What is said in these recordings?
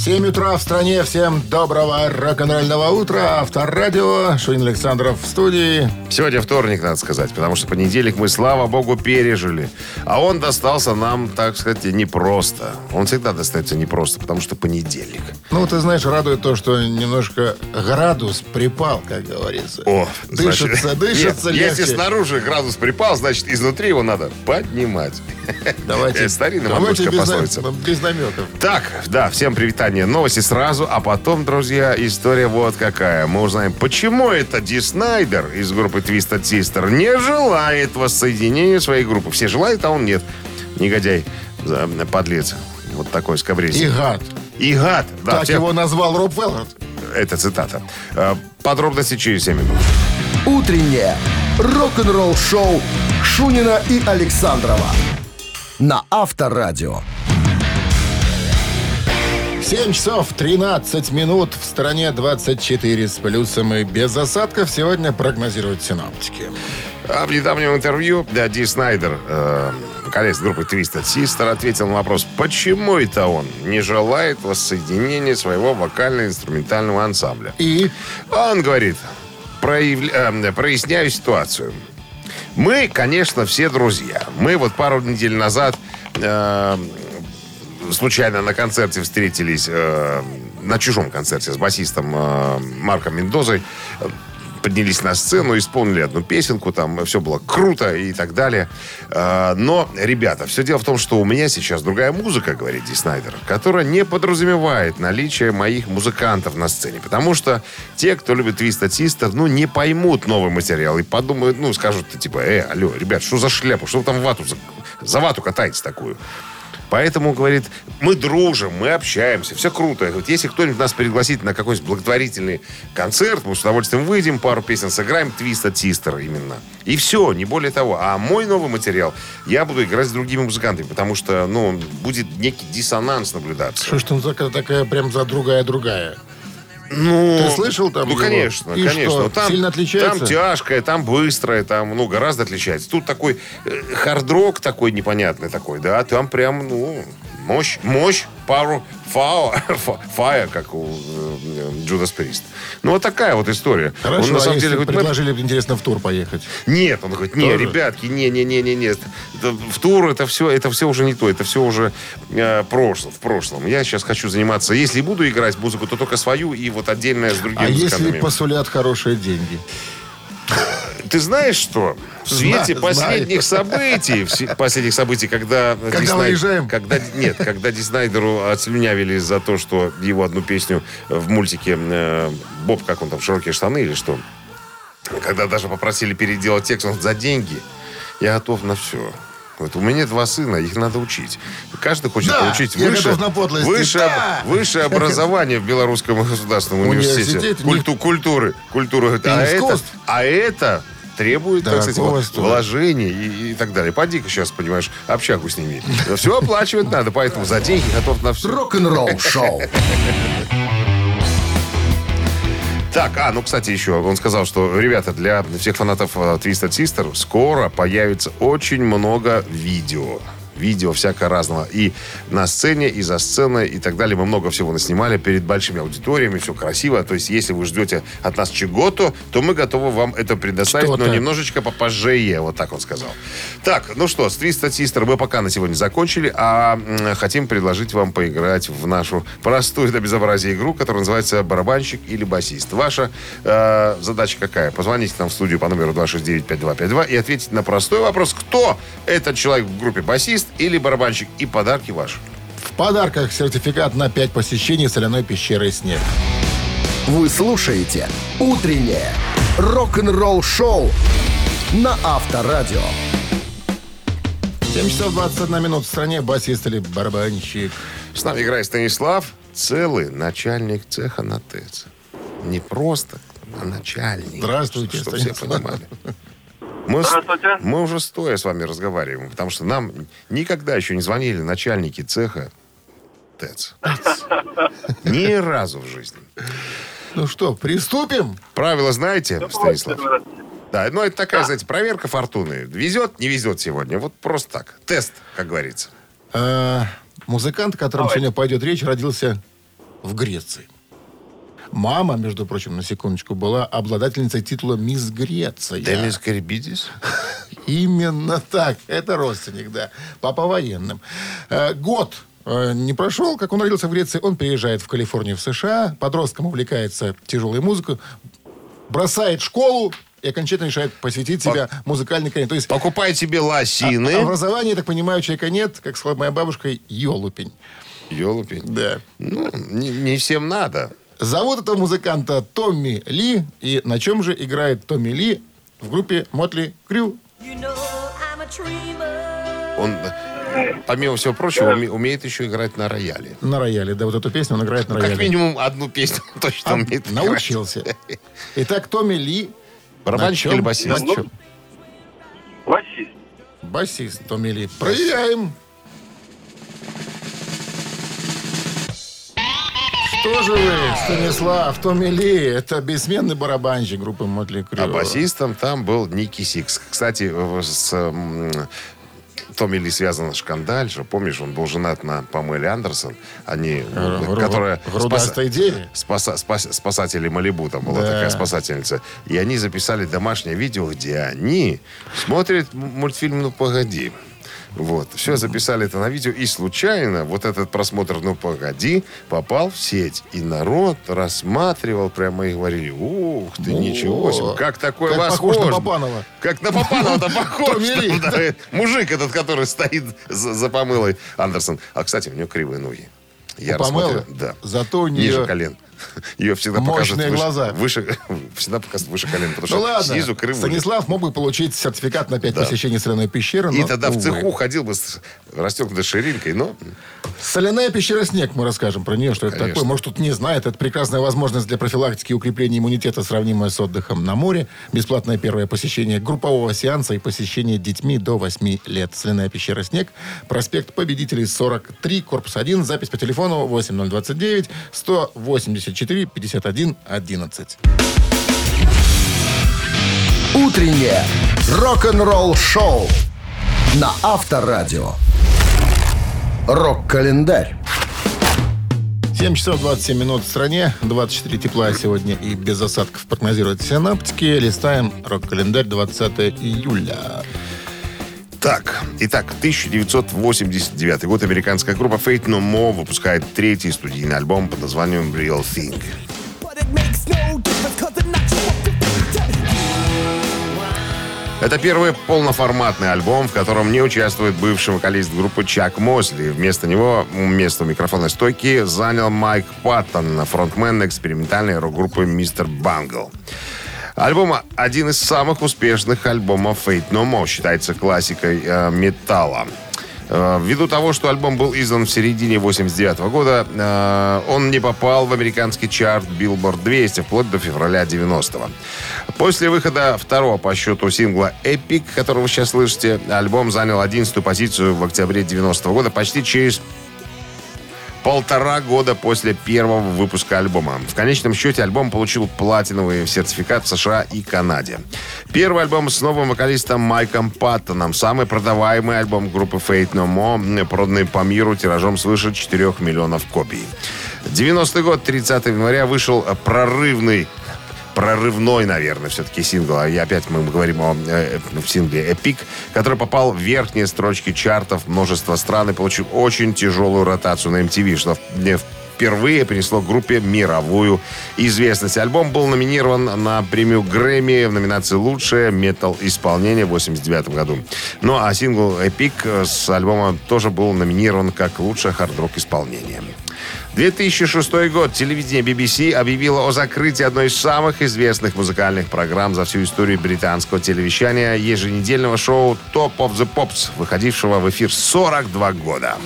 7 утра в стране. Всем доброго рок-н-ролльного утра. Авторадио. Шунин Александров в студии. Сегодня вторник, надо сказать, потому что понедельник мы, слава богу, пережили. А он достался нам, так сказать, непросто. Он всегда достается непросто, потому что понедельник. Ну, ты знаешь, радует то, что немножко градус припал, как говорится. О, дышится, значит, дышится нет, легче. Если снаружи градус припал, значит, изнутри его надо поднимать. Давайте, Старинная давайте без, без намеков. Так, да, всем привитание. Новости сразу, а потом, друзья, история вот какая. Мы узнаем, почему это Ди Снайдер из группы Twisted Sister не желает воссоединения своей группы. Все желают, а он нет. Негодяй, подлец. Вот такой скобрезный. И гад. И гад. Да, так все- его назвал Роб Веллард. Это цитата. Э, Подробности через 7 минут. «Утреннее рок-н-ролл-шоу» Шунина и Александрова на Авторадио. 7 часов 13 минут. В стране 24 с плюсом и без осадков. Сегодня прогнозируют синаптики. А в недавнем интервью да, Ди Снайдер, э, вокалист группы Twisted Sister, ответил на вопрос, почему это он не желает воссоединения своего вокально-инструментального ансамбля. И Он говорит, проявля- э, проясняю ситуацию. Мы, конечно, все друзья. Мы вот пару недель назад э, случайно на концерте встретились, э, на чужом концерте с басистом э, Марком Мендозой. Поднялись на сцену, исполнили одну песенку, там все было круто и так далее. Э, Но, ребята, все дело в том, что у меня сейчас другая музыка, говорит Ди Снайдер, которая не подразумевает наличие моих музыкантов на сцене. Потому что те, кто любит Twisted Sister, ну, не поймут новый материал и подумают, ну, скажут, типа, э, алло, ребят, что за шляпу, что вы там вату, за, за вату катаете такую? Поэтому, говорит, мы дружим, мы общаемся, все круто. Говорит, если кто-нибудь нас пригласит на какой-нибудь благотворительный концерт, мы с удовольствием выйдем, пару песен сыграем, Twisted Sister именно. И все, не более того. А мой новый материал я буду играть с другими музыкантами, потому что, ну, будет некий диссонанс наблюдаться. что ж за такая прям за другая-другая? Ну, Ты слышал там Ну, его? конечно, И конечно. что, Там, сильно отличается? Там тяжкое, там быстрое, там, ну, гораздо отличается. Тут такой э, хард-рок такой непонятный такой, да, там прям, ну, мощь, мощь, пару, фао, фая, как у Джудас Прист. Ну, вот такая вот история. Хорошо, Он, на а самом если деле, говорит, мы- предложили, интересно, в тур поехать? нет, он говорит, не, Тоже? ребятки, не, не, не, не, не, в тур это все, это все уже не то, это все уже э, прошло, в прошлом. Я сейчас хочу заниматься, если буду играть музыку, то только свою и вот отдельное с другими А если посулят хорошие деньги? Ты знаешь что? В свете Знаю, последних событий, в последних событий, когда... Когда Ди Снай- выезжаем? Когда, нет, когда Ди Снайдеру отслюнявили за то, что его одну песню в мультике э, «Боб», как он там, «Широкие штаны» или что, когда даже попросили переделать текст, он за деньги, я готов на все. Вот у меня два сына, их надо учить. Каждый хочет Да, получить выше, выше, да. высшее образование в Белорусском государственном университете. Университете, Культу- культуры. Культуры. А это, а это требует, так сказать, стоит. вложений и, и так далее. Поди-ка сейчас, понимаешь, общагу с ними. Все оплачивать надо, поэтому за деньги готов на все. Рок-н-ролл-шоу. Так, а, ну, кстати, еще, он сказал, что, ребята, для всех фанатов э, Twisted Sister скоро появится очень много видео. Видео всякое разного. И на сцене, и за сценой, и так далее. Мы много всего наснимали перед большими аудиториями. Все красиво. То есть, если вы ждете от нас чего-то, то мы готовы вам это предоставить, но Что-то. немножечко попозже. Вот так он сказал. Так, ну что, с Twisted Sister мы пока на сегодня закончили, а хотим предложить вам поиграть в нашу простую до безобразия игру, которая называется «Барабанщик или басист». Ваша э, задача какая? Позвоните нам в студию по номеру 269-5252 и ответить на простой вопрос, кто этот человек в группе басист или барабанщик, и подарки ваши. В подарках сертификат на 5 посещений соляной пещеры «Снег». Вы слушаете «Утреннее рок-н-ролл-шоу» на Авторадио. 7 часов 21 минут в стране. Басист или барабанщик. С нами играет Станислав, целый начальник цеха на ТЭЦ. Не просто, а начальник. Здравствуйте, Чтобы все Станислав. понимали. Мы, с- Здравствуйте. мы уже стоя с вами разговариваем, потому что нам никогда еще не звонили начальники цеха ТЭЦ. Ни разу в жизни. Ну что, приступим? Правила знаете, Станислав? Да, ну это такая, знаете, проверка фортуны. Везет, не везет сегодня. Вот просто так. Тест, как говорится. Э, Музыкант, о котором сегодня пойдет речь, родился в Греции. Мама, между прочим, на секундочку, была обладательницей титула «Мисс Греция». Демис Карибидис? Именно так. Это родственник, да. Папа военным. Э, год э, не прошел, как он родился в Греции. Он переезжает в Калифорнию, в США. Подростком увлекается тяжелой музыкой. Бросает школу и окончательно решает посвятить себя музыкальной карьере. То есть Покупай себе а- лосины. образования, я так понимаю, человека нет, как сказала моя бабушка, елупень. Ёлупень. Да. Ну, не, не всем надо. Зовут этого музыканта Томми Ли. И на чем же играет Томми Ли в группе Мотли Крю? Он, помимо всего прочего, уме- умеет еще играть на рояле. На рояле. Да, вот эту песню он играет на Ну, как рояле. минимум одну песню он точно А, умеет играть. научился. Итак, Томми Ли. Барабанщик или басист? на чем? Басист. Басист Томми Ли. Проверяем. Что же вы, Станислав, Томми Ли? Это бессменный барабанщик группы Mötley Crüe. А басистом там был Ники Сикс. Кстати, в- с м, Томми Ли связан шкандаль же. Помнишь, он был женат на Памеле Андерсон. Они, Гру- гру- которая... спаса- спас- спасатели Малибу, там была Да. такая спасательница. И они записали домашнее видео, где они смотрят мультфильм «Ну, погоди». Вот. Все записали это на видео. И случайно вот этот просмотр «Ну, погоди» попал в сеть. И народ рассматривал прямо и говорили, ух ты, ничего О, себе, как такое как похож на? Папанова. Как на Папанова-то похож. Мужик этот, который стоит за, помылой Андерсон. А, кстати, у него кривые ноги. Я рассмотрел. Да. Зато у Ниже нее колен. Ее всегда выше, глаза. Выше, всегда показывают выше колен, потому Ну что ладно, снизу кривые. Станислав мог бы получить сертификат на 5 посещений соляной пещеры, И тогда в увы. цеху ходил бы с расстегнутой ширинкой, но Соляная пещера «Снег», мы расскажем про нее, что это Конечно. такое. Может, тут не знает. Это прекрасная возможность для профилактики и укрепления иммунитета, сравнимая с отдыхом на море. Бесплатное первое посещение группового сеанса и посещение детьми до 8 лет. Соляная пещера «Снег», проспект Победителей, 43, корпус 1, запись по телефону 8029 184 51 11. Утреннее рок-н-ролл-шоу на Авторадио. Рок-календарь. 7 часов 27 минут в стране, 24 тепла сегодня и без осадков прогнозируют синаптики. Листаем рок-календарь 20 июля. Так, итак, 1989 год американская группа Fate No More выпускает третий студийный альбом под названием Real Thing. Это первый полноформатный альбом, в котором не участвует бывший вокалист группы Чак Мосли. Вместо него место у микрофонной стойки занял Майк Паттон, фронтмен экспериментальной рок-группы Мистер Бангл. Альбом один из самых успешных альбомов Fate No More, считается классикой э, металла. Э, Ввиду того, что альбом был издан в середине 89 года, э, он не попал в американский чарт Billboard 200 вплоть до февраля 90-го. После выхода второго по счету сингла «Epic», который вы сейчас слышите, альбом занял 11 позицию в октябре 90 года, почти через полтора года после первого выпуска альбома. В конечном счете альбом получил платиновый сертификат в США и Канаде. Первый альбом с новым вокалистом Майком Паттоном. Самый продаваемый альбом группы Fate No More, проданный по миру тиражом свыше 4 миллионов копий. 90 год, 30 января, вышел прорывный прорывной, наверное, все-таки сингл. А я опять мы говорим о э, сингле «Эпик», который попал в верхние строчки чартов множества стран и получил очень тяжелую ротацию на MTV, что впервые принесло группе мировую известность. Альбом был номинирован на премию Грэмми в номинации «Лучшее метал-исполнение» в 89 году. Ну а сингл «Эпик» с альбома тоже был номинирован как «Лучшее хард-рок исполнение». 2006 год. Телевидение BBC объявило о закрытии одной из самых известных музыкальных программ за всю историю британского телевещания еженедельного шоу Top of the Pops, выходившего в эфир 42 года.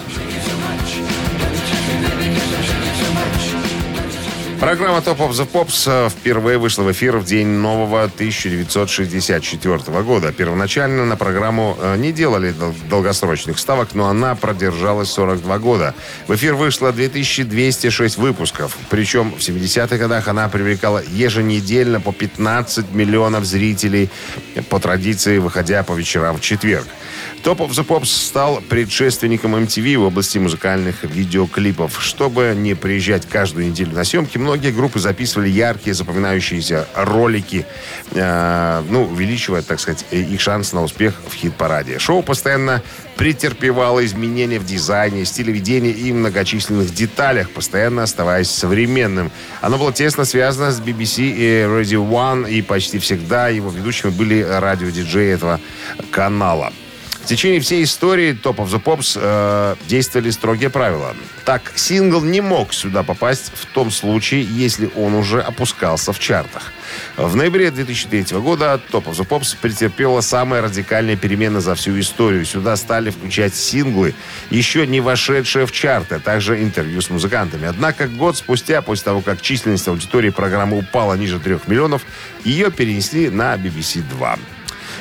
Программа Top of the Pops э, впервые вышла в эфир в день нового 1964 года. Первоначально на программу э, не делали дол- долгосрочных ставок, но она продержалась 42 года. В эфир вышло 2206 выпусков. Причем в 70-х годах она привлекала еженедельно по 15 миллионов зрителей, по традиции выходя по вечерам в четверг. Top of the Pops стал предшественником MTV в области музыкальных видеоклипов. Чтобы не приезжать каждую неделю на съемки, многие группы записывали яркие, запоминающиеся ролики, э, ну, увеличивая, так сказать, их шанс на успех в хит-параде. Шоу постоянно претерпевало изменения в дизайне, стиле ведения и многочисленных деталях, постоянно оставаясь современным. Оно было тесно связано с BBC и Radio One, и почти всегда его ведущими были радиодиджеи этого канала. В течение всей истории Top of the Pops э, действовали строгие правила. Так, сингл не мог сюда попасть в том случае, если он уже опускался в чартах. В ноябре 2003 года Top of the Pops претерпела самые радикальные перемены за всю историю. Сюда стали включать синглы, еще не вошедшие в чарты, а также интервью с музыкантами. Однако год спустя, после того, как численность аудитории программы упала ниже 3 миллионов, ее перенесли на BBC 2.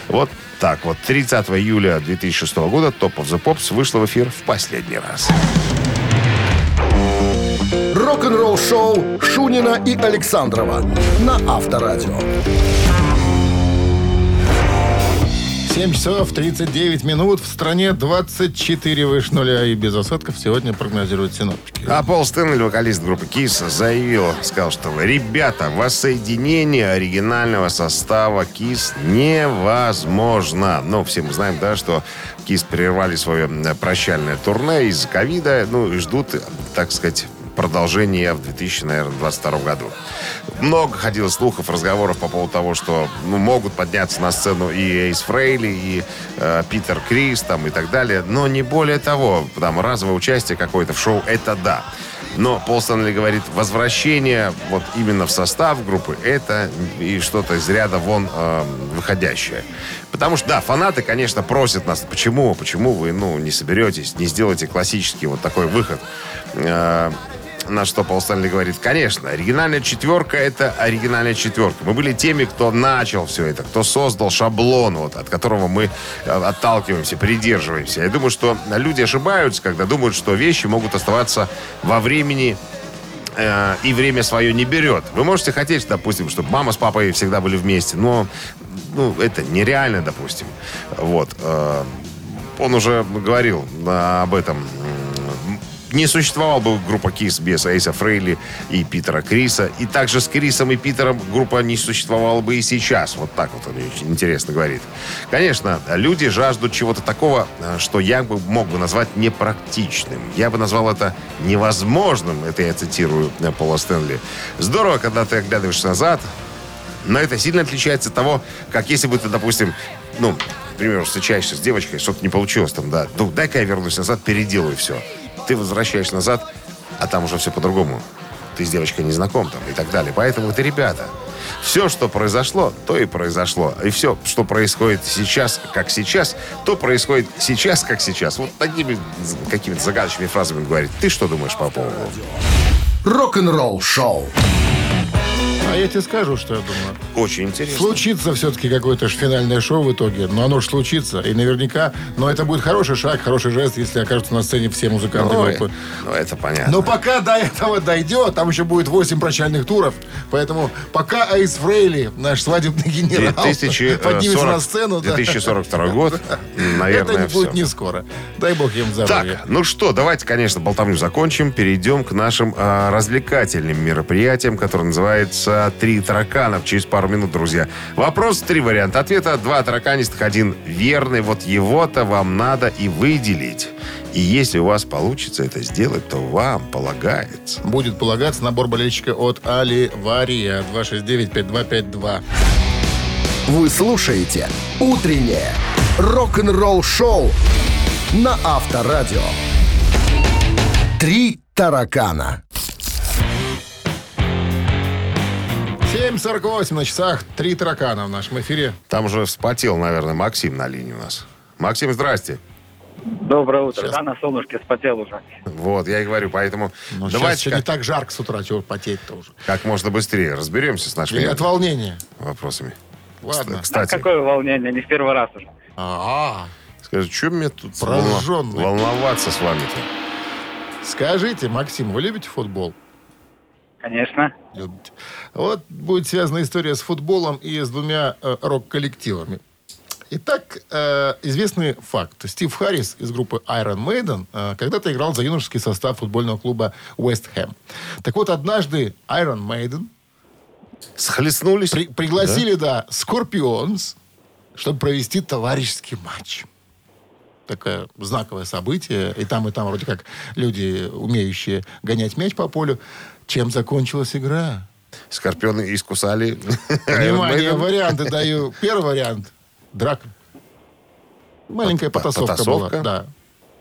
Вот так вот. 30 июля 2006 года Top of the Pops вышла в эфир в последний раз. Рок-н-ролл шоу Шунина и Александрова на Авторадио. 7 часов 39 минут. В стране 24 выше нуля и без осадков сегодня прогнозируют синоптики. А Пол Стэнли, вокалист группы Kiss, заявил, сказал, что «Ребята, воссоединение оригинального состава Kiss невозможно». Ну, все мы знаем, да, что Kiss прервали свое м, прощальное турне из-за ковида, ну, и ждут, так сказать, продолжения в 2022 году. Много ходило слухов, разговоров по поводу того, что ну, могут подняться на сцену и Эйс Фрейли, и э, Питер Крис там, и так далее. Но не более того, там разовое участие какое-то в шоу, это да. Но Пол Стэнли говорит, возвращение вот именно в состав группы, это и что-то из ряда вон э, выходящее. Потому что, да, фанаты, конечно, просят нас, почему, почему вы, ну, не соберетесь, не сделаете классический вот такой выход. Э, на что Пол Стэнли говорит, конечно, оригинальная четверка — это оригинальная четверка. Мы были теми, кто начал все это, кто создал шаблон, вот, от которого мы э, отталкиваемся, придерживаемся. Я думаю, что люди ошибаются, когда думают, что вещи могут оставаться во времени э, и время свое не берет. Вы можете хотеть, допустим, чтобы мама с папой всегда были вместе, но ну, это нереально, допустим. Вот. э, он уже говорил об этом. Не существовала бы группа Kiss без Эйса Фрейли и Питера Криса. И также с Крисом и Питером группа не существовала бы и сейчас. Вот так вот он очень интересно говорит. Конечно, люди жаждут чего-то такого, э, что я бы мог бы назвать непрактичным. Я бы назвал это невозможным. Это я цитирую э, Пола Стэнли. Здорово, когда ты оглядываешься назад, но это сильно отличается от того, как если бы ты, допустим, ну, к примеру, встречаешься с девочкой, что-то не получилось там, да, ну, дай-ка я вернусь назад, переделаю все. Ты возвращаешься назад, а там уже все по-другому. Ты с девочкой не знаком там и так далее. Поэтому это ребята. Все, что произошло, то и произошло. И все, что происходит сейчас, как сейчас, то происходит сейчас, как сейчас. Вот такими какими-то загадочными фразами говорит. Ты что думаешь по поводу? Рок-н-ролл шоу. А я тебе скажу, что я думаю. Очень интересно. Случится все-таки какое-то финальное шоу в итоге. Но оно же случится. И наверняка... Но это будет хороший шаг, хороший жест, если окажутся на сцене все музыканты Ой, группы. ну, это понятно. Но пока до этого дойдет, там еще будет 8 прощальных туров. Поэтому пока Айс Фрейли, наш свадебный генерал, 2040 поднимется на сцену... да, 2042 год, наверное, это не будет не скоро. Дай бог им здоровья. Так, ну что, давайте, конечно, болтовню закончим. Перейдем к нашим а, развлекательным мероприятиям, которое называется «Три тараканов». Через пару минут, друзья. Вопрос, три варианта ответа. Два тараканистых, один верный. Вот его-то вам надо и выделить. И если у вас получится это сделать, то вам полагается. Будет полагаться набор болельщика от Али Вария 269-5252. Вы слушаете «Утреннее рок-н-ролл-шоу» на Авторадио. «Три таракана». 7.48 на часах. Три таракана в нашем эфире. Там уже вспотел, наверное, Максим на линии у нас. Максим, здрасте. Доброе утро. Сейчас. Да, на солнышке спотел уже. Вот, я и говорю, поэтому Ну, давайте как, не так жарко с утра, чего потеть-то уже. как можно быстрее разберемся с нашими Или от волнения. вопросами. Ладно. Кстати, Какое волнение, не в первый раз уже. А, скажи, что мне тут волна- волноваться с вами-то? скажите, Максим, вы любите футбол? Конечно. Вот будет связана история с футболом и с двумя э, рок-коллективами. Итак, э, известный факт. Стив Харрис из группы Iron Maiden э, когда-то играл за юношеский состав футбольного клуба West Ham. Так вот, однажды Iron Maiden Схлестнулись? при- пригласили, да, Scorpions, чтобы провести товарищеский матч. Такое знаковое событие. И там, и там вроде как люди, умеющие гонять мяч по полю. Чем закончилась игра? Скорпионы искусали. Внимание, варианты даю. Первый вариант – драка. Маленькая По- по- потасовка, потасовка? была. Да.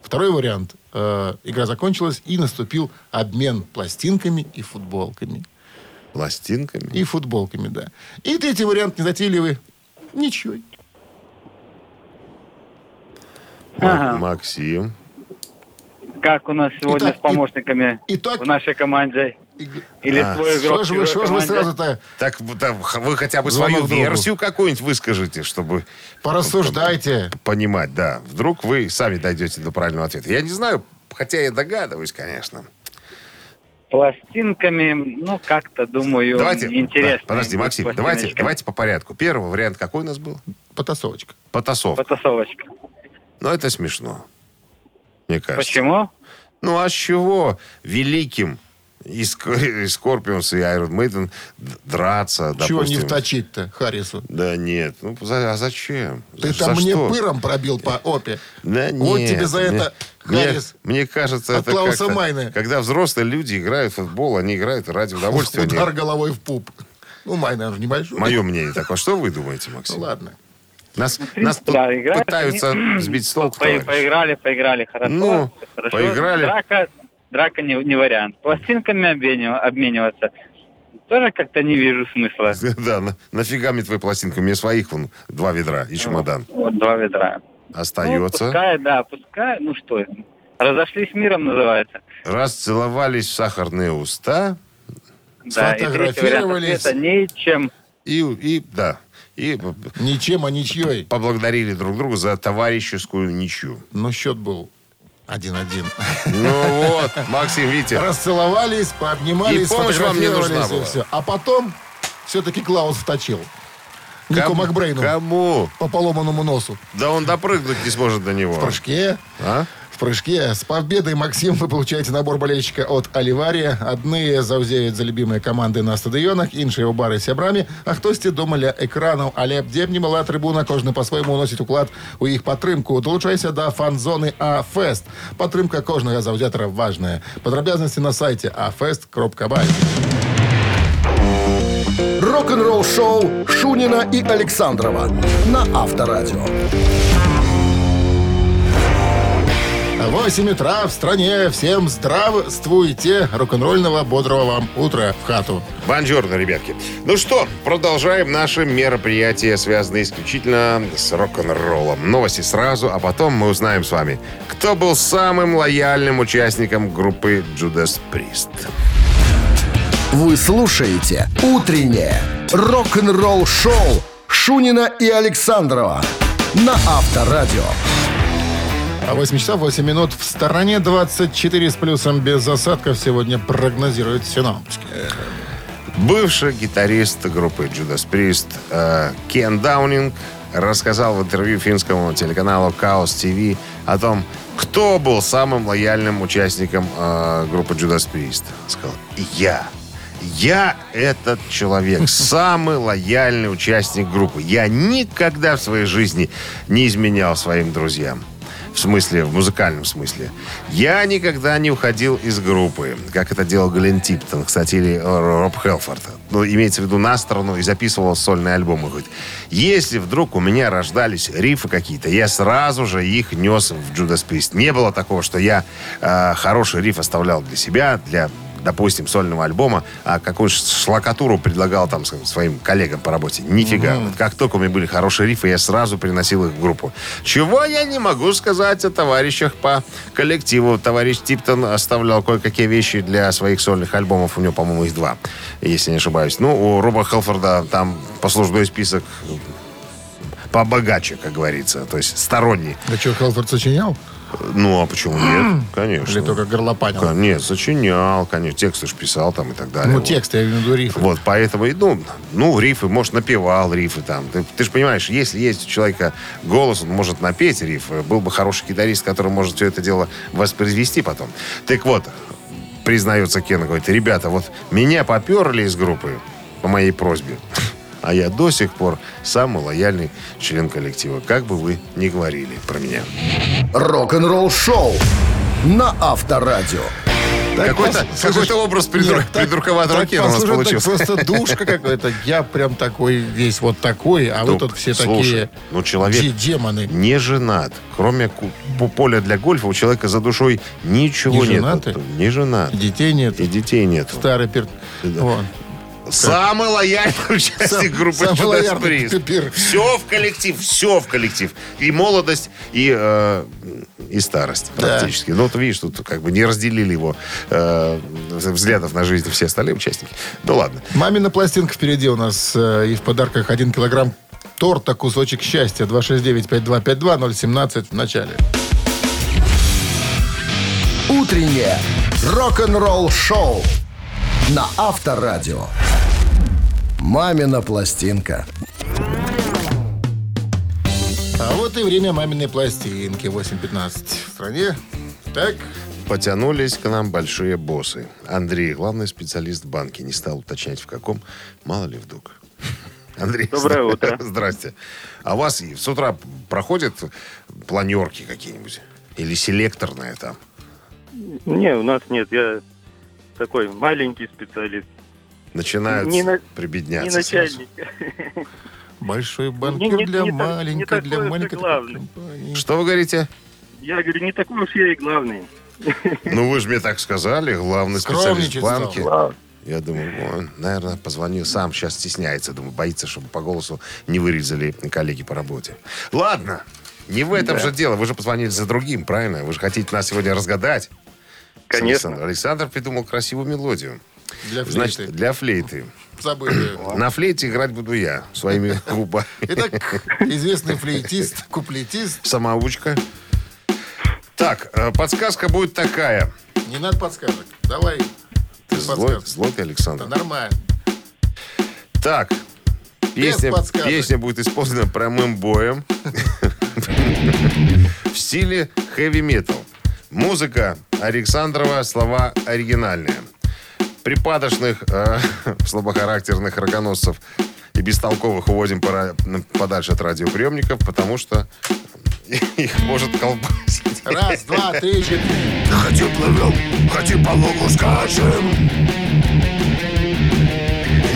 Второй вариант. э, игра закончилась, и наступил обмен пластинками и футболками. Пластинками. И футболками, да. И третий вариант незатейливый. Ничего. Ма- Максим. Как у нас сегодня Итак, с помощниками и- итак- в нашей команде? Или А, свой игрок Что же вы, что же вы сразу-то Так х- вы хотя бы Звонок свою другу. версию какую-нибудь выскажите, чтобы порассуждайте? понимать, да. Вдруг вы сами дойдете до правильного ответа. Я не знаю, хотя я догадываюсь, конечно. Пластинками, ну, как-то, думаю, Давайте, интересно. да, подожди, Максим, давайте, давайте по порядку. Первый вариант какой у нас был? Потасовочка. Потасовка. Потасовочка. Но это смешно. Мне кажется. Почему? Ну а с чего великим и Ск- и Скорпионс, и Maiden д- драться, Чего не допустим? вточить-то Харрису? Да нет, ну за- а зачем? Ты За там мне что? пыром пробил по опе. Да Вот нет, тебе за мне- это, мне, Харрис, мне кажется, от это Клауса Майна. когда взрослые люди играют в футбол, они играют ради удовольствия. Удар головой в пуп. Ну, май, наверное, небольшой. Мое мнение такое. Что вы думаете, Ну, Максим? ладно. Нас, В нас тут да, играют пытаются они. сбить с толку. По- поиграли, поиграли хорошо. Ну, хорошо. поиграли. Драка, драка не, не вариант. Пластинками обменив- обмениваться тоже как-то не вижу смысла. Да, на- нафига мне твои пластинки? У меня своих вон два ведра и чемодан. Вот два ведра. Ну, Остается. пускай, да, пускай. Ну что, разошлись миром называется. Расцеловались в сахарные уста Да, и Сфотографировались. ответа ничем. и, и да, и Ничем, а ничьей. поблагодарили друг друга за товарищескую ничью. Но счет был 1-1. Ну вот, Максим, видите, Расцеловались, пообнимались, И помощь вам не нужна была. все. А потом все-таки Клаус вточил. Нику кому- Макбрейну Кому? по поломанному носу. Да он допрыгнуть не сможет до него. В прыжке. А? В прыжке. С победой, Максим, вы получаете набор болельщика от Оливария. Одни заузеють за любимые команди на стадіонах, інші у бари з сябрами, а хтось дома ля екранів. Але б не була трибуна, кожен по-своєму уносить уклад у їх підтримку. Долучайся до фан-зони АФест. Підтримка кожного завзятора важна. Подробязності на сайті afest.by. Рок-н-ролл шоу Шунина и Александрова на Авторадио. 8 утра в стране. Всем здравствуйте. Рок-н-ролльного, бодрого вам утра в хату. Бонжорно, ребятки. Ну что, продолжаем наши мероприятия, связанные исключительно с рок-н-роллом. Новости сразу, а потом мы узнаем с вами, кто был самым лояльным участником группы Judas Priest. Вы слушаете «Утреннее рок-н-ролл-шоу» Шунина и Александрова на Авторадио. А 8 часов 8 минут в стороне 24 с плюсом без осадков сегодня прогнозируют синоптики. Бывший гитарист группы Judas Priest э, Кен Даунинг рассказал в интервью финскому телеканалу Chaos TV о том, кто был самым лояльным участником э, группы Judas Priest. Сказал, я. Я этот человек, самый лояльный участник группы. Я никогда в своей жизни не изменял своим друзьям. В смысле, в музыкальном смысле. Я никогда не уходил из группы, как это делал Глен Типтон, кстати, или э, Роб Хелфорд. Ну, имеется в виду на сторону и записывал сольные альбомы. Говорит, если вдруг у меня рождались рифы какие-то, я сразу же их нес в Judas Priest. Не было такого, что я э, хороший риф оставлял для себя, для допустим, сольного альбома, а какую шлакатуру предлагал там своим- коллегам по работе. Нифига. Вот как только у меня были хорошие рифы, я сразу приносил их в группу. Чего я не могу сказать о товарищах по коллективу. Товарищ Типтон оставлял кое-какие вещи для своих сольных альбомов. У него, по-моему, их два, если не ошибаюсь. Ну, у Роба Хелфорда там послужной список побогаче, как говорится. То есть сторонний. Да что, Хелфорд сочинял? Ну, а почему нет? Конечно. Или только горлопанил? Нет, сочинял, конечно. Тексты ж писал там и так далее. Ну, Вот. текст, я имею в виду рифы. Вот, поэтому, ну, ну, рифы, может, напевал рифы там. Ты, ты же понимаешь, если есть у человека голос, он может напеть рифы. Был бы хороший гитарист, который может все это дело воспроизвести потом. Так вот, признается Кен, говорит, ребята, вот меня поперли из группы по моей просьбе. А я до сих пор самый лояльный член коллектива. Как бы вы ни говорили про меня. Рок-н-ролл шоу на Авторадио. Какой-то- слушай, образ придур- нет, так- придурковатого так Кена у нас получился. просто душка какой-то. Я прям такой весь вот такой, а вы тут все слушай, такие ну, человек- де- демоны. Не женат. Кроме поля для гольфа у человека за душой ничего Не нет. женаты? Не женат. Детей нет. И детей нет. Старый пер... Вон. Самый лояльный участник группы самый Judas Priest. Все в коллектив, все в коллектив. И молодость, и, э, и старость Да. практически. Ну, вот видишь, тут как бы не разделили его э, взглядов на жизнь все остальные участники. Ну, ладно. Мамина пластинка впереди у нас. э, И в подарках один килограмм торта «Кусочек счастья». 269-5252-017 в начале. Утреннее рок-н-ролл шоу на Авторадио. Мамина пластинка. А вот и время маминой пластинки. 8.15 в стране. Так, Потянулись к нам большие боссы. Андрей, главный специалист в банке, не стал уточнять в каком. Мало ли вдруг. Андрей, Доброе здра- утро. Здрасте. А у вас и с утра проходят планерки какие-нибудь? Или селекторные там? Не, у нас нет. Я такой маленький специалист. Начинают Не на- прибедняться не сразу. начальник. большой Не- банкир не- для не так- маленькой, не такой для маленькой компании. Что вы говорите? Я говорю, не такой уж я и главный. Ну, вы же мне так сказали, главный специалист стал. Я думаю, он, наверное, позвонил сам, сейчас стесняется. Думаю, боится, чтобы по голосу не вырезали коллеги по работе. Ладно, не в этом же дело. Вы же позвонили за другим, правильно? Вы же хотите нас сегодня разгадать. Конечно. Александр, Александр придумал красивую мелодию. Для флейты. Значит, для флейты. Забыли. На флейте играть буду я своими губами. Итак, известный флейтист, куплетист. Самоучка. Так, э, подсказка будет такая. Не надо подсказок. Давай. Ты злой, злой ты, Александр. Да нормально. Так, песня, песня будет исполнена прямым боем в стиле хэви-метал. Музыка Александрова, слова оригинальные. Припадочных, э, слабохарактерных рогоносцев и бестолковых уводим пора- подальше от радиоприемников, потому что их может колбасить. Раз, два, три, четыре. Хотим плывем, хотим по лугу скачем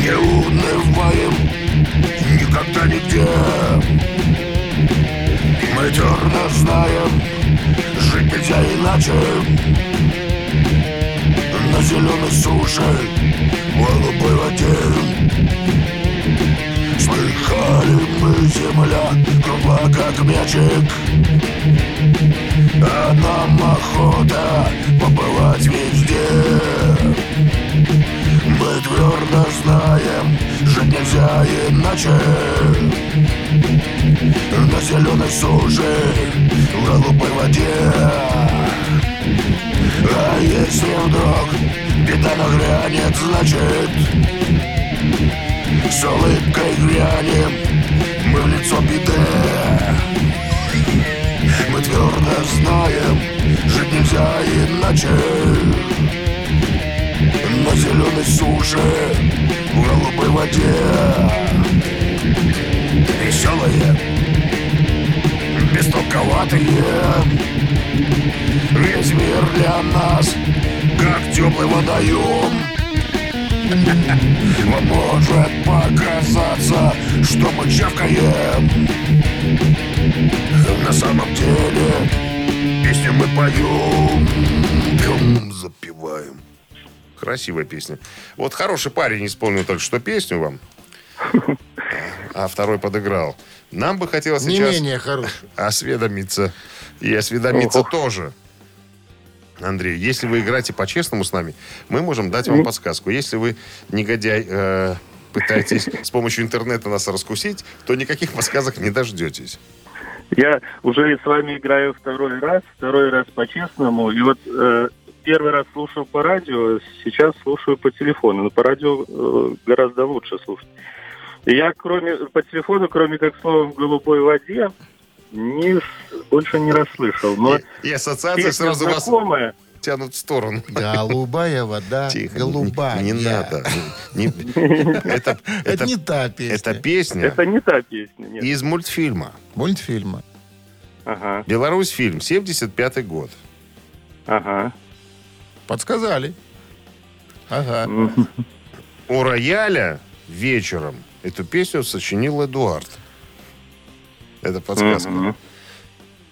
Не унываем никогда нигде Мы твердо знаем, жить нельзя иначе На зеленой суше, голубой воде Слыхали мы, земля, кругла как мячик. А нам охота побывать везде. Мы твердо знаем, жить нельзя иначе. На зеленой суше, в голубой воде А если вдруг беда нагрянет, значит С улыбкой грянем мы в лицо беды мы твердо знаем, жить нельзя иначе На зеленой суше, в голубой воде Веселые, бестолковатые Весь мир для нас, как теплый водоем Вам может показаться, что мы чавкаем на самом деле Песню мы поем Пьем, запиваем Красивая песня. Вот хороший парень исполнил только что песню вам. А второй подыграл. Нам бы хотелось Не сейчас менее хороший. осведомиться. И осведомиться Ого. тоже. Андрей, если вы играете по-честному с нами, мы можем дать вам подсказку. Если вы, негодяй, э, пытаетесь с помощью интернета нас раскусить, то никаких подсказок не дождетесь. Я уже с вами играю второй раз, второй раз по-честному. И вот э, первый раз слушал по радио, сейчас слушаю по телефону. Но по радио э, гораздо лучше слушать. И я кроме по телефону, кроме как слова в голубой воде, не, больше не расслышал. Но И, и ассоциации песня сразу вас знакомая. тянут в сторону. Голубая вода, Тихо, голубая. Не, не надо. Не- это, Это не та песня. это песня Это не та песня, нет. из мультфильма. Мультфильма. Ага, Беларусь фильм, 75-й год. ага. Подсказали. Ага. У рояля вечером эту песню сочинил Эдуард. Это подсказка.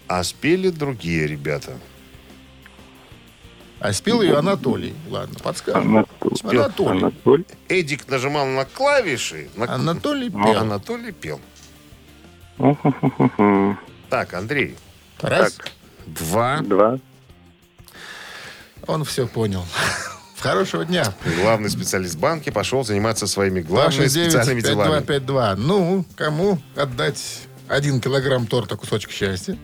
А спели другие ребята. А спел ее Анатолий. Ладно, подскажем. Анатолий. Анатолий. Анатолий. Эдик нажимал на клавиши. на- Анатолий пел. Анатолий пел. Так, Андрей. Раз. Так. Два. Два. Он все понял. Хорошего дня. Главный специалист банки пошел заниматься своими главными 269 специальными делами. 5252. Ну, кому отдать один килограмм торта кусочек счастья?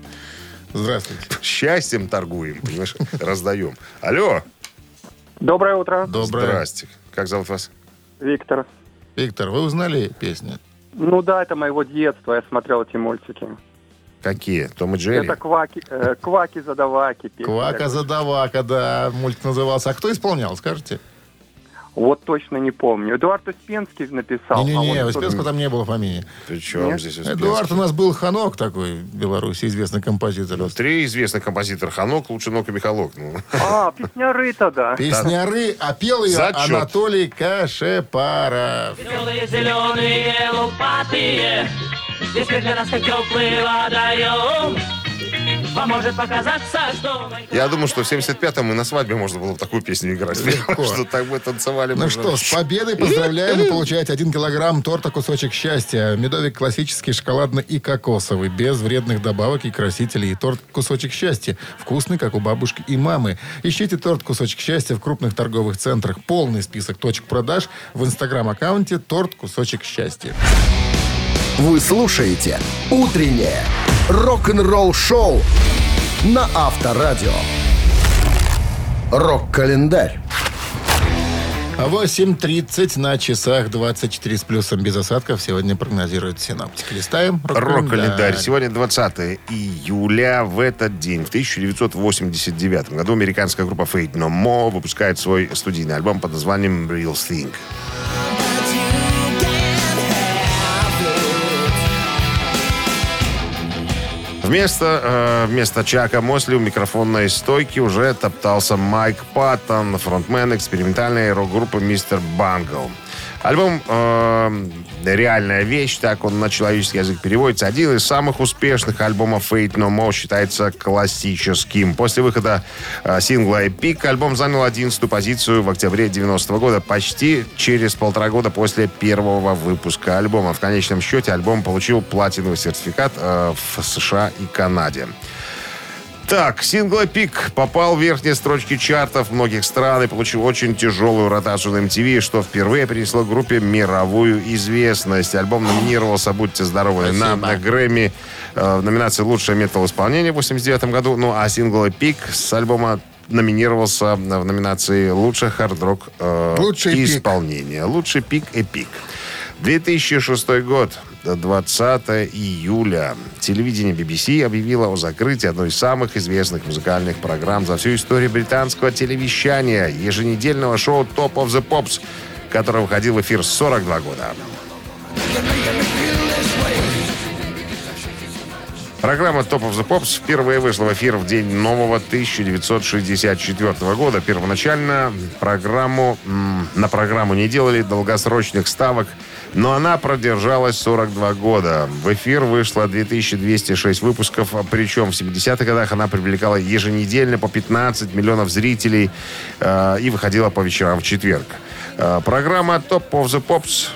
Здравствуйте. Счастьем торгуем, понимаешь, раздаем. Алло. Доброе утро, Доброе. Здрасте. Как зовут вас? Виктор. Виктор, вы узнали песню? Ну да, это моего детства, я смотрел эти мультики. Какие? Том и Джерри? Это кваки, э, кваки задаваки. песня Квака задавака, да, мультик назывался. А кто исполнял, скажете? Вот точно не помню. Эдуард Успенский написал. Не-не-не, а вот Успенского там не было фамилии. Причем Нет? здесь Успенский? Эдуард у нас был Ханок такой в Беларуси, известный композитор. Ну, три известных композитора. Ханок, лучше Нок и Михалок. Ну, А, песняры тогда. Песняры, а пел ее Зачет. Анатолий Кашепаров. Белые, зеленые, лопатые, Здесь для нас как теплый водоем. Поможет показаться, что. Я думаю, что в 75-м и на свадьбе можно было бы такую песню играть. Легко. Что так бы танцевали. Ну что, с победой поздравляем. Вы получаете один килограмм торта «Кусочек счастья». Медовик классический, шоколадный и кокосовый. Без вредных добавок и красителей. И торт «Кусочек счастья». Вкусный, как у бабушки и мамы. Ищите торт «Кусочек счастья» в крупных торговых центрах. Полный список точек продаж в инстаграм-аккаунте «Торт «Кусочек счастья». Вы слушаете «Утреннее рок-н-ролл-шоу» на Авторадио. Рок-календарь. 8.30 на часах 24 с плюсом без осадков. Сегодня прогнозируют синаптики. Листаем. Рок-календарь. Сегодня 20 июля. В этот день, в 1989 году, американская группа Fate No More выпускает свой студийный альбом под названием Real Thing. Вместо, э, вместо Чака Мосли у микрофонной стойки уже топтался Майк Паттон, фронтмен экспериментальной рок-группы Мистер Бангл. Альбом э, «Реальная вещь», так он на человеческий язык переводится, один из самых успешных альбомов Fate No More считается классическим. После выхода э, сингла «Epic» альбом занял 11 позицию в октябре 90 года, почти через полтора года после первого выпуска альбома. В конечном счете альбом получил платиновый сертификат э, в США и Канаде. Так, сингл «Пик» попал в верхние строчки чартов многих стран и получил очень тяжелую ротацию на MTV, что впервые принесло группе мировую известность. Альбом номинировался, будьте здоровы, на, на Грэмми э, в номинации «Лучшее метал-исполнение» в 89 году. Ну, а сингл «Пик» с альбома номинировался в номинации «Лучшее хард-рок э, Лучший пик. исполнение». «Лучший пик» «Эпик». 2006 год, 20 июля. Телевидение BBC объявило о закрытии одной из самых известных музыкальных программ за всю историю британского телевещания, еженедельного шоу Top of the Pops, которое выходило в эфир 42 года. Программа Top of the Pops впервые вышла в эфир в день нового 1964 года. Первоначально программу, на программу не делали долгосрочных ставок но она продержалась 42 года. В эфир вышло 2206 выпусков, а причем в 70-х годах она привлекала еженедельно по 15 миллионов зрителей э, и выходила по вечерам в четверг. Э, программа Top of the Pops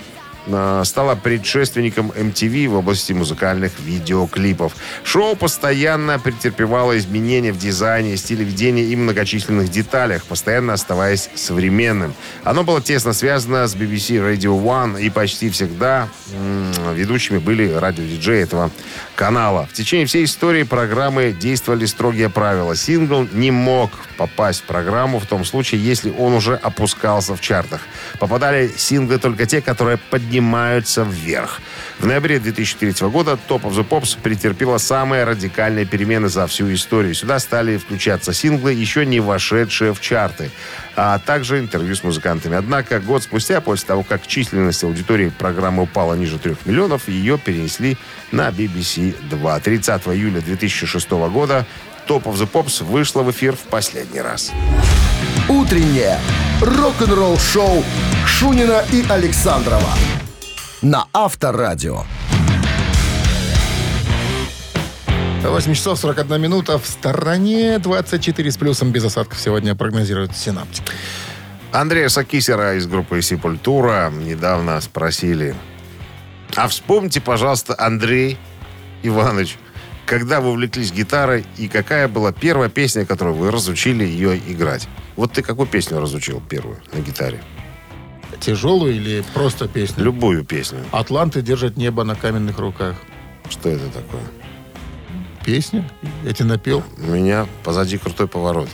стала предшественником MTV в области музыкальных видеоклипов. Шоу постоянно претерпевало изменения в дизайне, стиле ведения и многочисленных деталях, постоянно оставаясь современным. Оно было тесно связано с BBC Radio One и почти всегда ведущими были радиодиджеи этого канала. В течение всей истории программы действовали строгие правила. Сингл не мог попасть в программу в том случае, если он уже опускался в чартах. Попадали синглы только те, которые поднимаются вверх. В ноябре 2003 года Top of the Pops претерпела самые радикальные перемены за всю историю. Сюда стали включаться синглы, еще не вошедшие в чарты, а также интервью с музыкантами. Однако год спустя, после того, как численность аудитории программы упала ниже 3 миллионов, ее перенесли на BBC 2. 30 июля 2006 года Top of the Pops вышла в эфир в последний раз. Утреннее рок-н-ролл-шоу Шунина и Александрова на Авторадио. 8 часов 41 минута. В стороне 24 с плюсом без осадков сегодня прогнозируют синаптики. Андрея Сакисера из группы Сепультура недавно спросили. А вспомните, пожалуйста, Андрей Иванович, когда вы увлеклись гитарой и какая была первая песня, которую вы разучили ее играть? Вот ты какую песню разучил первую на гитаре? Тяжелую или просто песню? Любую песню. Атланты держат небо на каменных руках. Что это такое? Песня? Я тебе напел. У меня позади крутой поворот.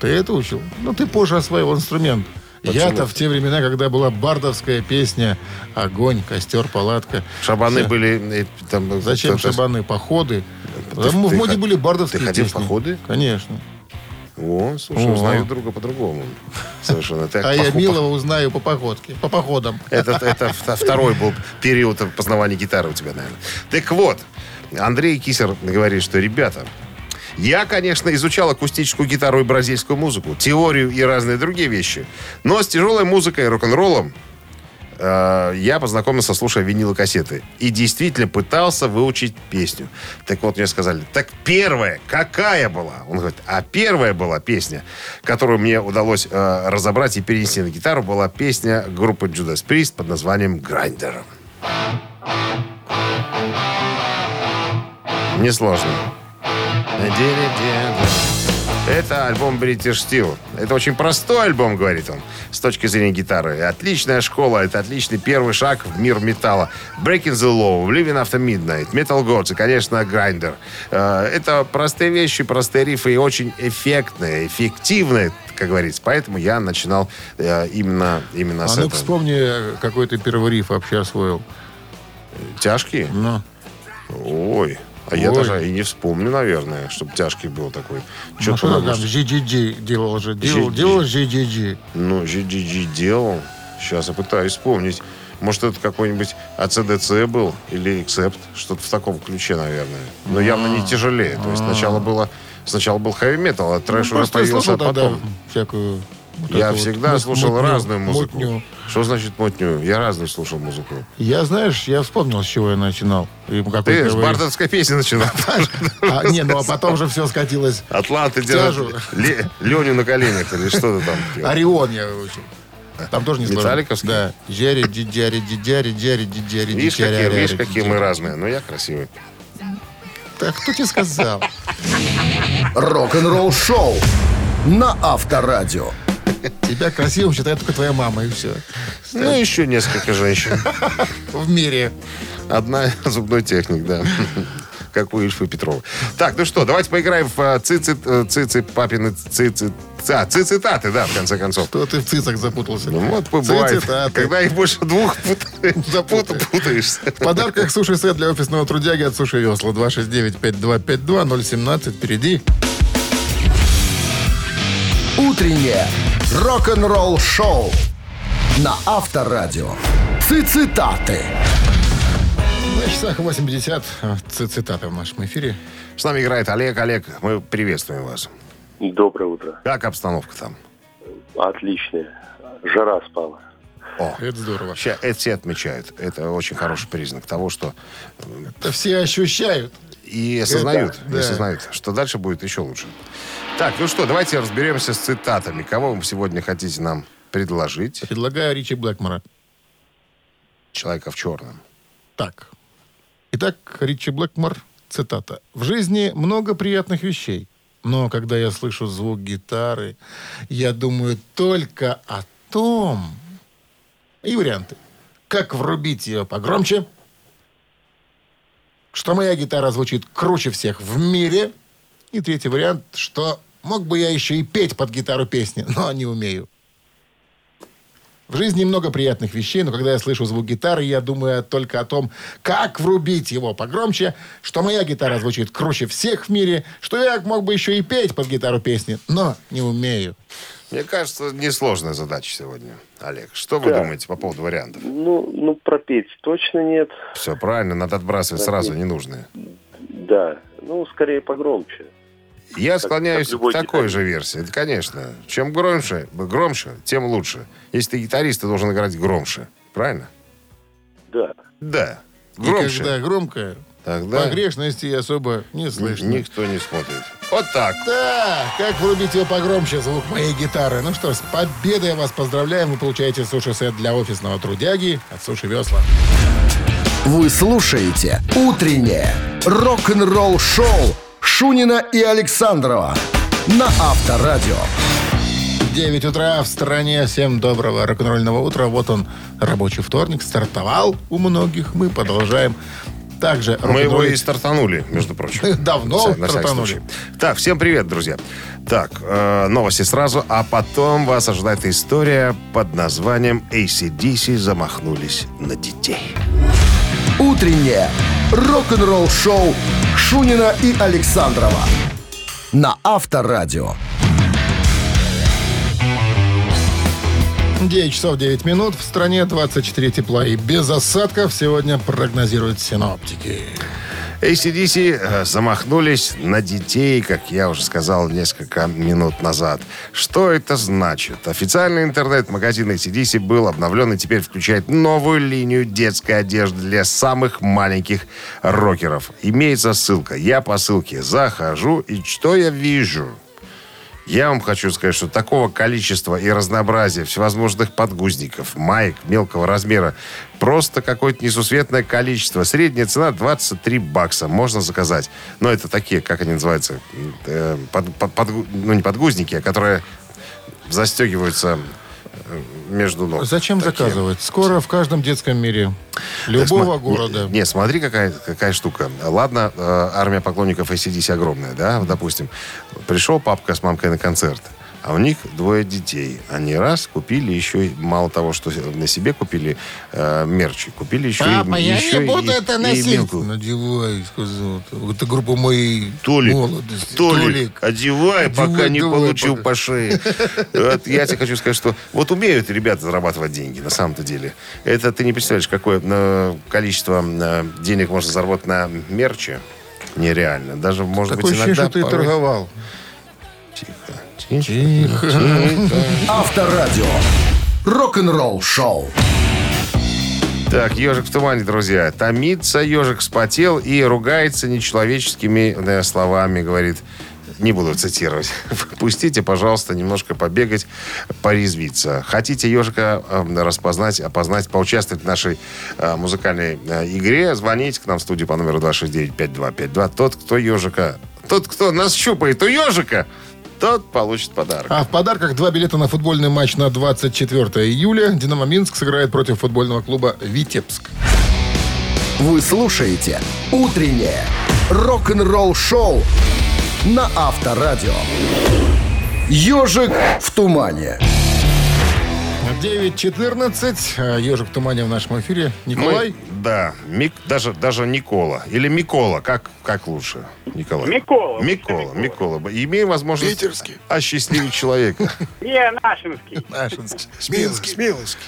Ты это учил? Ну, ты позже освоил инструмент. Я-то в те времена, когда была бардовская песня «Огонь», «Костер», «Палатка». Шабаны Все. были... э, Там, Зачем это- шабаны? Походы. Ты- Там в ты моде ход- были бардовские ты ходил в песни. походы? Конечно. О, слушай, О. узнаю друга по-другому. Совершенно. Ты А я поход- милого узнаю по походке, по походам. Это, это вт- второй был период познавания гитары у тебя, наверное. Так вот, Андреас Киссер говорит, что, ребята, я, конечно, изучал акустическую гитару и бразильскую музыку, теорию и разные другие вещи. Но с тяжелой музыкой и рок-н-роллом э, я познакомился, слушая винилы кассеты. И действительно пытался выучить песню. Так вот, мне сказали, так первая какая была? Он говорит, а первая была песня, которую мне удалось э, разобрать и перенести на гитару, была песня группы Judas Priest под названием «Grinder». Несложно. Это альбом British Steel. Это очень простой альбом, говорит он, с точки зрения гитары. Отличная школа, это отличный первый шаг в мир металла. Breaking the Law, Living After Midnight, Metal Gods и, конечно, Grinder. Э, Это простые вещи, простые рифы и очень эффектные, эффективные, как говорится. Поэтому я начинал э, именно, именно А с ну-ка этого. вспомни, какой ты первый риф вообще освоил. Тяжкие? Ну, Ой. А я Ой. даже и не вспомню, наверное, чтобы тяжкий был такой. ну Что-то что надо... там, GGG делал же, делал, GGG. делал GGG. Ну, GGG делал. Сейчас я пытаюсь вспомнить. Может, это какой-нибудь ACDC был или Accept. Что-то в таком ключе, наверное. Но явно не тяжелее. То есть сначала было... Сначала был хэви метал, а трэш Ну, уже я появился тогда потом. всякую... вот Я вот всегда мут- слушал мутню, разную музыку. мутню. Что значит мутню? Я разную слушал музыку. Я, знаешь, я вспомнил, с чего я начинал. И какой Ты с первый риф. бардовской песни начинал. А, не, ну а потом же все скатилось. Атланты держат Ле- Леню на коленях или что ты там? Орион я выучил. Там тоже не сложно. Металликовский? Да. Джерри, дидяри, дидяри, дидяри, Видишь, дидяри, какие, видишь, аряри, какие мы разные. Но я красивый. Так кто тебе сказал? Рок-н-ролл-шоу на Авторадио. Тебя красивым считает только твоя мама, и все. Ну, еще несколько женщин. В мире. Одна зубной техник, да. Как у Ильфа Петрова. Так, ну что, давайте поиграем в э, цицит, э, цицит, папины цицит, а, цицитаты, да, в конце концов. Что ты в цицах запутался? Ну вот, бывает, Цицитаты. когда их больше двух пут- запут- путаешься. В подарках суши-сет для офисного трудяги от Суши Весла. 269-5252-017. Впереди. Утреннее рок-н-ролл-шоу на Авторадио. Цитаты. На часах 8.50. а, ц- Цитаты в нашем эфире. С нами играет Олег. Олег, мы приветствуем вас. Доброе утро. Как обстановка там? Отличная. Жара спала. О, это здорово. Ща- это все отмечают. Это очень хороший признак того, что Это все ощущают. и осознают, да. и осознают, что дальше будет еще лучше. Так, ну что, давайте разберемся с цитатами. Кого вы сегодня хотите нам предложить? Предлагаю Ричи Блэкмора. Человека в черном. Так. Итак, Ричи Блэкмор, цитата. «В жизни много приятных вещей, но когда я слышу звук гитары, я думаю только о том...» И варианты. Как врубить ее погромче, что моя гитара звучит круче всех в мире, и третий вариант, что мог бы я еще и петь под гитару песни, но не умею. В жизни много приятных вещей, но когда я слышу звук гитары, я думаю только о том, как врубить его погромче, что моя гитара звучит круче всех в мире, что я мог бы еще и петь под гитару песни, но не умею. Мне кажется, несложная задача сегодня, Олег. Что вы Да. думаете по поводу вариантов? Ну, ну, пропеть точно нет. Все правильно, надо отбрасывать сразу ненужные. Да. Ну, скорее погромче. Я Как- склоняюсь как к такой гитарист. же версии. Это, конечно. Чем громче, громче, тем лучше. Если ты гитарист, ты должен играть громче. Правильно? Да. Да. И Громче. когда громко, Тогда погрешности особо не слышно. никто не смотрит. Вот так. Да, как врубить его погромче, звук моей гитары. Ну что, с победой вас поздравляем. Вы получаете суши-сет для офисного трудяги от Суши Весла. Вы слушаете «Утреннее рок-н-ролл-шоу» Шунина и Александрова на Авторадио. 9 утра в стране. Всем доброго рок-н-ролльного утра. Вот он, рабочий вторник, стартовал у многих. Мы продолжаем. Также Мы его и стартанули, между прочим. Давно На стартанули. Так, всем привет, друзья. Так, э, новости сразу, а потом вас ожидает история под названием ACDC замахнулись на детей. Утреннее рок-н-ролл-шоу Шунина и Александрова на Авторадио. 9 часов 9 минут. В стране 24 тепла и без осадков сегодня прогнозируют синоптики. ACDC э, замахнулись на детей, как я уже сказал несколько минут назад. Что это значит? Официальный интернет-магазин ACDC был обновлен и теперь включает новую линию детской одежды для самых маленьких рокеров. Имеется ссылка. Я по ссылке захожу, и что я вижу? Я вам хочу сказать, что такого количества и разнообразия всевозможных подгузников, маек мелкого размера, просто какое-то несусветное количество. Средняя цена 23 бакса. Можно заказать. Но это такие, как они называются, э, под- под- подгу- ну не подгузники, а которые застегиваются между ног. Зачем Такие. заказывать? Скоро в каждом детском мире. Любого сма- города. Не, смотри, какая, какая штука. Ладно, э, армия поклонников ACDC огромная, да, допустим. Пришел папка с мамкой на концерт, а у них двое детей. Они раз купили еще, и мало того, что на себе купили э, мерчи, купили еще Папа, и, я еще не буду и- это и носить. мелкую. Надевай, сказал. Это группа моей Толик, молодости. Толик, одевай, Одевай, пока не давай, получил пока. по шее. Вот я тебе хочу сказать, что вот умеют ребята зарабатывать деньги, на самом-то деле. Это ты не представляешь, какое э, количество э, денег можно заработать на мерче. Нереально. Даже, может Такое быть, ощущение, иногда... что ты порой- торговал. Тихо, тихо, тихо. Авторадио. Рок-н-ролл-шоу. Так, ежик в тумане, друзья. Томится, ежик вспотел и ругается нечеловеческими э, словами, говорит. Не буду цитировать. Пустите, пожалуйста, немножко побегать, порезвиться. Хотите ежика э, распознать, опознать, поучаствовать в нашей э, музыкальной э, игре, звоните к нам в студию по номеру 269-5252. Тот, кто ежика... Тот, кто нас щупает у ежика, тот получит подарок. А в подарках два билета на футбольный матч на 24 июля. «Динамо Минск» сыграет против футбольного клуба «Витебск». Вы слушаете «Утреннее рок-н-ролл-шоу» на Авторадио. «Ежик в тумане». 9.14. Ежик в тумане в нашем эфире. Николай? Мы- да, Мик, даже, даже Никола. Или Микола, как, как лучше, Николай? Микола. Микола, Микола. Имеем возможность Питерский. осчастливить человека. Не, нашинский. Нашинский. Смелский. Смелский.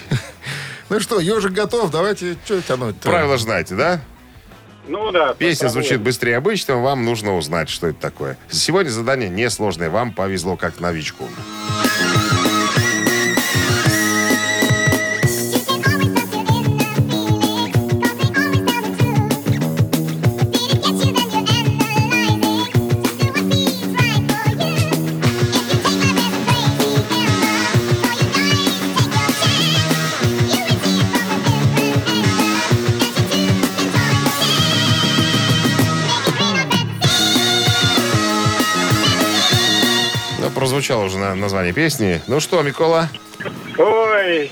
Ну что, ежик готов. Давайте, что тянуть Правила знаете, да? Ну да. Песня звучит быстрее обычного, вам нужно узнать, что это такое. Сегодня задание несложное, вам повезло как новичку. На- название песни. Ну что, Микола? Ой,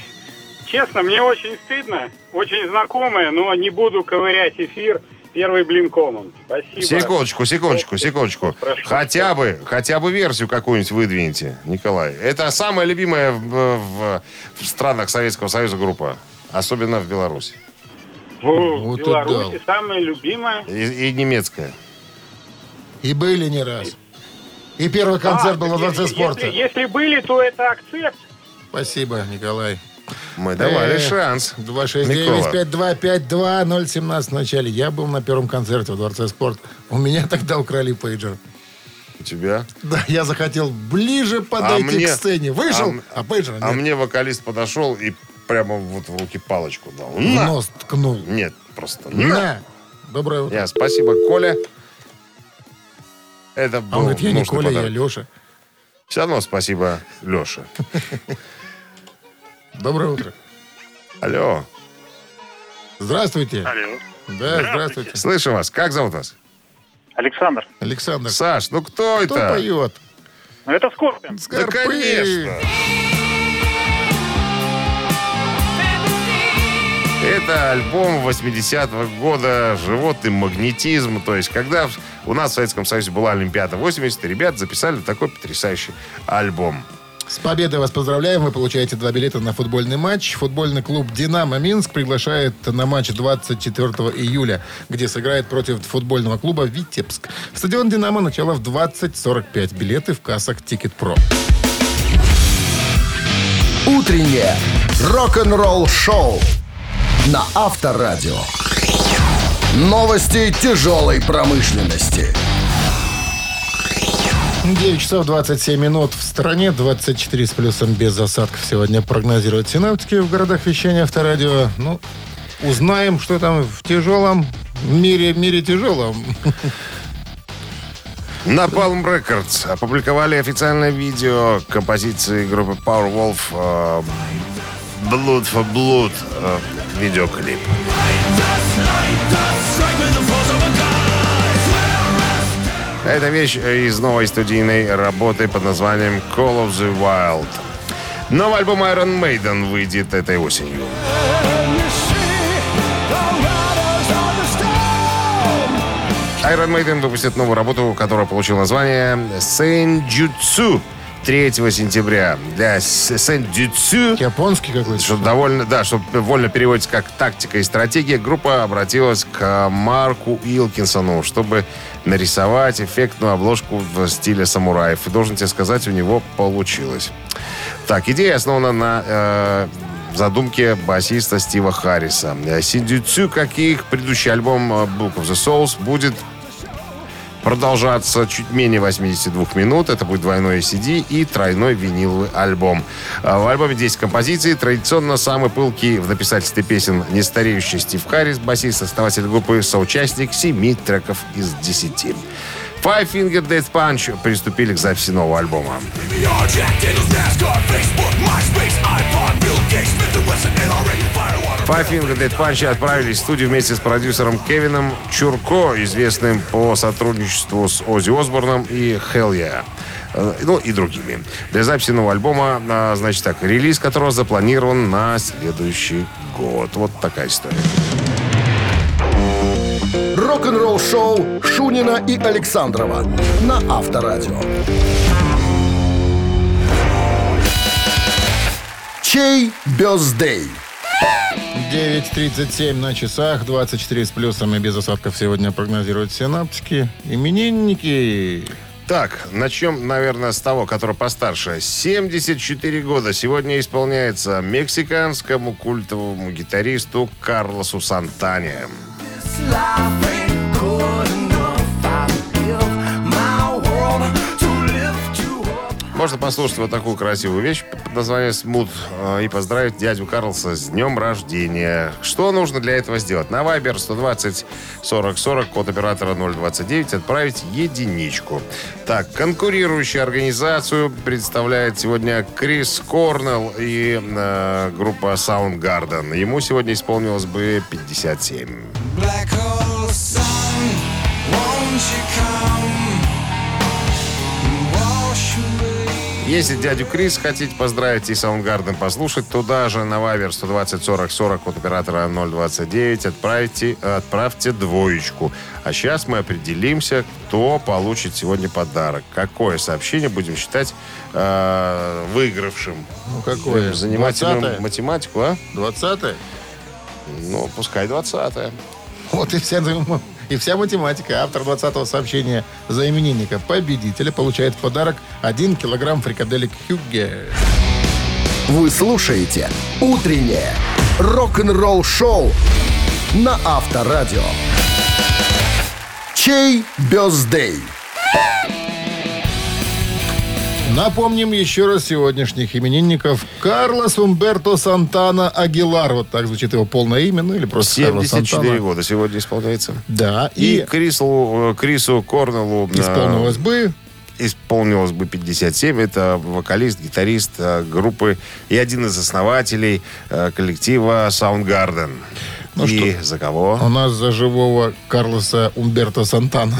честно, мне очень стыдно, очень знакомое, но не буду ковырять эфир. Первый блин комом. Спасибо. Секундочку, секундочку, секундочку. Прошу. Хотя бы, хотя бы версию какую-нибудь выдвиньте, Николай. Это самая любимая в, в- в странах Советского Союза группа. Особенно в Беларуси. В Вот Беларуси самая любимая. И, и немецкая. И были не раз. И первый концерт А, был во так Дворце спорта. Если, если были, то это Accept. Спасибо, Николай. Мы давали Э, шанс. 269-5252-017 в начале. Я был на первом концерте в Дворце спорта. У меня тогда украли пейджер. У тебя? Да, я захотел ближе подойти мне- к сцене. Вышел, а а, пейджера А нет. мне вокалист подошел и прямо вот в руки палочку дал. В На! нос ткнул. Нет, просто на. На! Доброе утро. Я, спасибо, Коля. Это А был он говорит, я не Коля, я подарок. Леша. Все равно спасибо, Леша. Доброе утро. Алло. Здравствуйте. Алло. Да, здравствуйте. Слышим вас. Как зовут вас? Александр, Александр. Саш, ну кто, Кто это? поет? ну это Скорпион. Да, конечно. Это альбом 80-го года «Животный магнетизм». То есть, когда у нас в Советском Союзе была Олимпиада 80, ребята записали такой потрясающий альбом. С победой вас поздравляем. Вы получаете два билета на футбольный матч. Футбольный клуб «Динамо Минск» приглашает на матч 24 июля, где сыграет против футбольного клуба «Витебск». Стадион «Динамо» начало в 20.45. Билеты в кассах «Ticketpro». Утреннее рок-н-ролл-шоу на Авторадио. Новости тяжелой промышленности. 9 часов 27 минут в стране, 24 с плюсом без осадков сегодня прогнозируют синаптики в городах вещания Авторадио. Ну, узнаем, что там в тяжелом мире, мире тяжелом. На Palm Records опубликовали официальное видео композиции группы Powerwolf э, Blood for Blood э, видеоклип. Это вещь из новой студийной работы под названием Call of the Wild. Новый альбом Iron Maiden выйдет этой осенью. Iron Maiden выпустит новую работу, которая получила название Сэнджутсу 3 сентября. Для Сэнджутсу Японский какой-то. что довольно, да, что вольно переводится как тактика и стратегия, группа обратилась к Марку Илкинсону, чтобы нарисовать эффектную обложку в стиле самураев. И должен тебе сказать, у него получилось. Так, идея основана на э, задумке басиста Стива Харриса. Синдюцю, как и их предыдущий альбом э, Book of the Souls, будет продолжаться чуть менее 82 минут. Это будет двойной CD и тройной виниловый альбом. А В альбоме 10 композиций. Традиционно самый пылкий в написательстве песен нестареющий Стив Харрис, басист, основатель группы, соучастник 7 треков из 10. Five Finger Death Punch приступили к записи нового альбома. Five Finger Death Punch отправились в студию вместе с продюсером Кевином Чурко, известным по сотрудничеству с Оззи Осборном и Hell Yeah. Э, Ну и другими. Для записи нового альбома, а, значит так, релиз которого запланирован на следующий год. Вот такая история. Рок-н-ролл-шоу Шунина и Александрова на Авторадио. Чей бездей? 9.37 на часах, 24 с плюсом и без осадков сегодня прогнозируют синаптики. Именинники. Так, начнем, наверное, с того, который постарше. 74 года сегодня исполняется мексиканскому культовому гитаристу Карлосу Сантане. Можно послушать вот такую красивую вещь под названием «Смут» э, и поздравить дядю Карлса с днем рождения. Что нужно для этого сделать? На Viber 120 40 40, код оператора 029, отправить единичку. Так, конкурирующую организацию представляет сегодня Крис Корнелл и э, группа Soundgarden. Ему сегодня исполнилось бы 57. Если дядю Крис хотите поздравить и Саундгарден послушать, туда же на Вайвер 120 40 40 от оператора 029 отправьте, отправьте двоечку. А сейчас мы определимся, кто получит сегодня подарок. Какое сообщение будем считать э, выигравшим. Ну, какое? Будем Занимать 20-е? математику, а? 20 Ну, пускай 20 Вот и вся, и вся математика. Автор 20-го сообщения за именинника победителя получает в подарок 1 килограмм фрикаделек Хюгге. Вы слушаете «Утреннее рок-н-ролл-шоу» на Авторадио. Чей бездей? Напомним еще раз сегодняшних именинников. Карлос Умберто Сантана Агилар. Вот так звучит его полное имя, ну или просто Карлос 74 Сантана. года сегодня исполняется. Да, И, и, Крису, э, Крису Корнеллу... э, исполнилось бы исполнилось бы 57. Это вокалист, гитарист э, группы и один из основателей коллектива Soundgarden. Ну и за кого? у нас за живого Карлоса Умберто Сантана.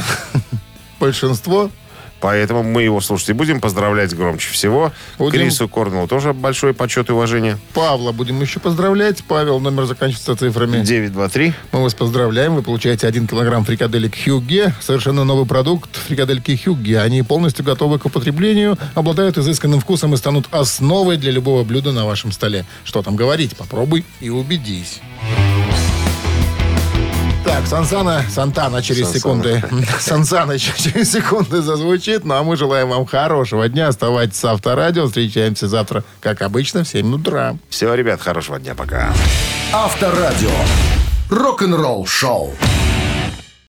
Большинство Поэтому мы его слушать и будем поздравлять громче всего. Будем. Крису Корнеллу тоже большой почет и уважение. Павла будем еще поздравлять. Павел, номер заканчивается цифрами. 923. Мы вас поздравляем. Вы получаете 1 килограмм фрикаделек Хюгге. Совершенно новый продукт. Фрикадельки Хюгге. Они полностью готовы к употреблению, обладают изысканным вкусом и станут основой для любого блюда на вашем столе. Что там говорить? Попробуй и убедись. Так, Сансана, Сантана через Сансана. секунды. Сансана через секунды зазвучит. Ну, а мы желаем вам хорошего дня. Оставайтесь с Авторадио. Встречаемся завтра, как обычно, в 7 утра. Все, ребят, хорошего дня, пока. Авторадио. Рок-н-ролл-шоу.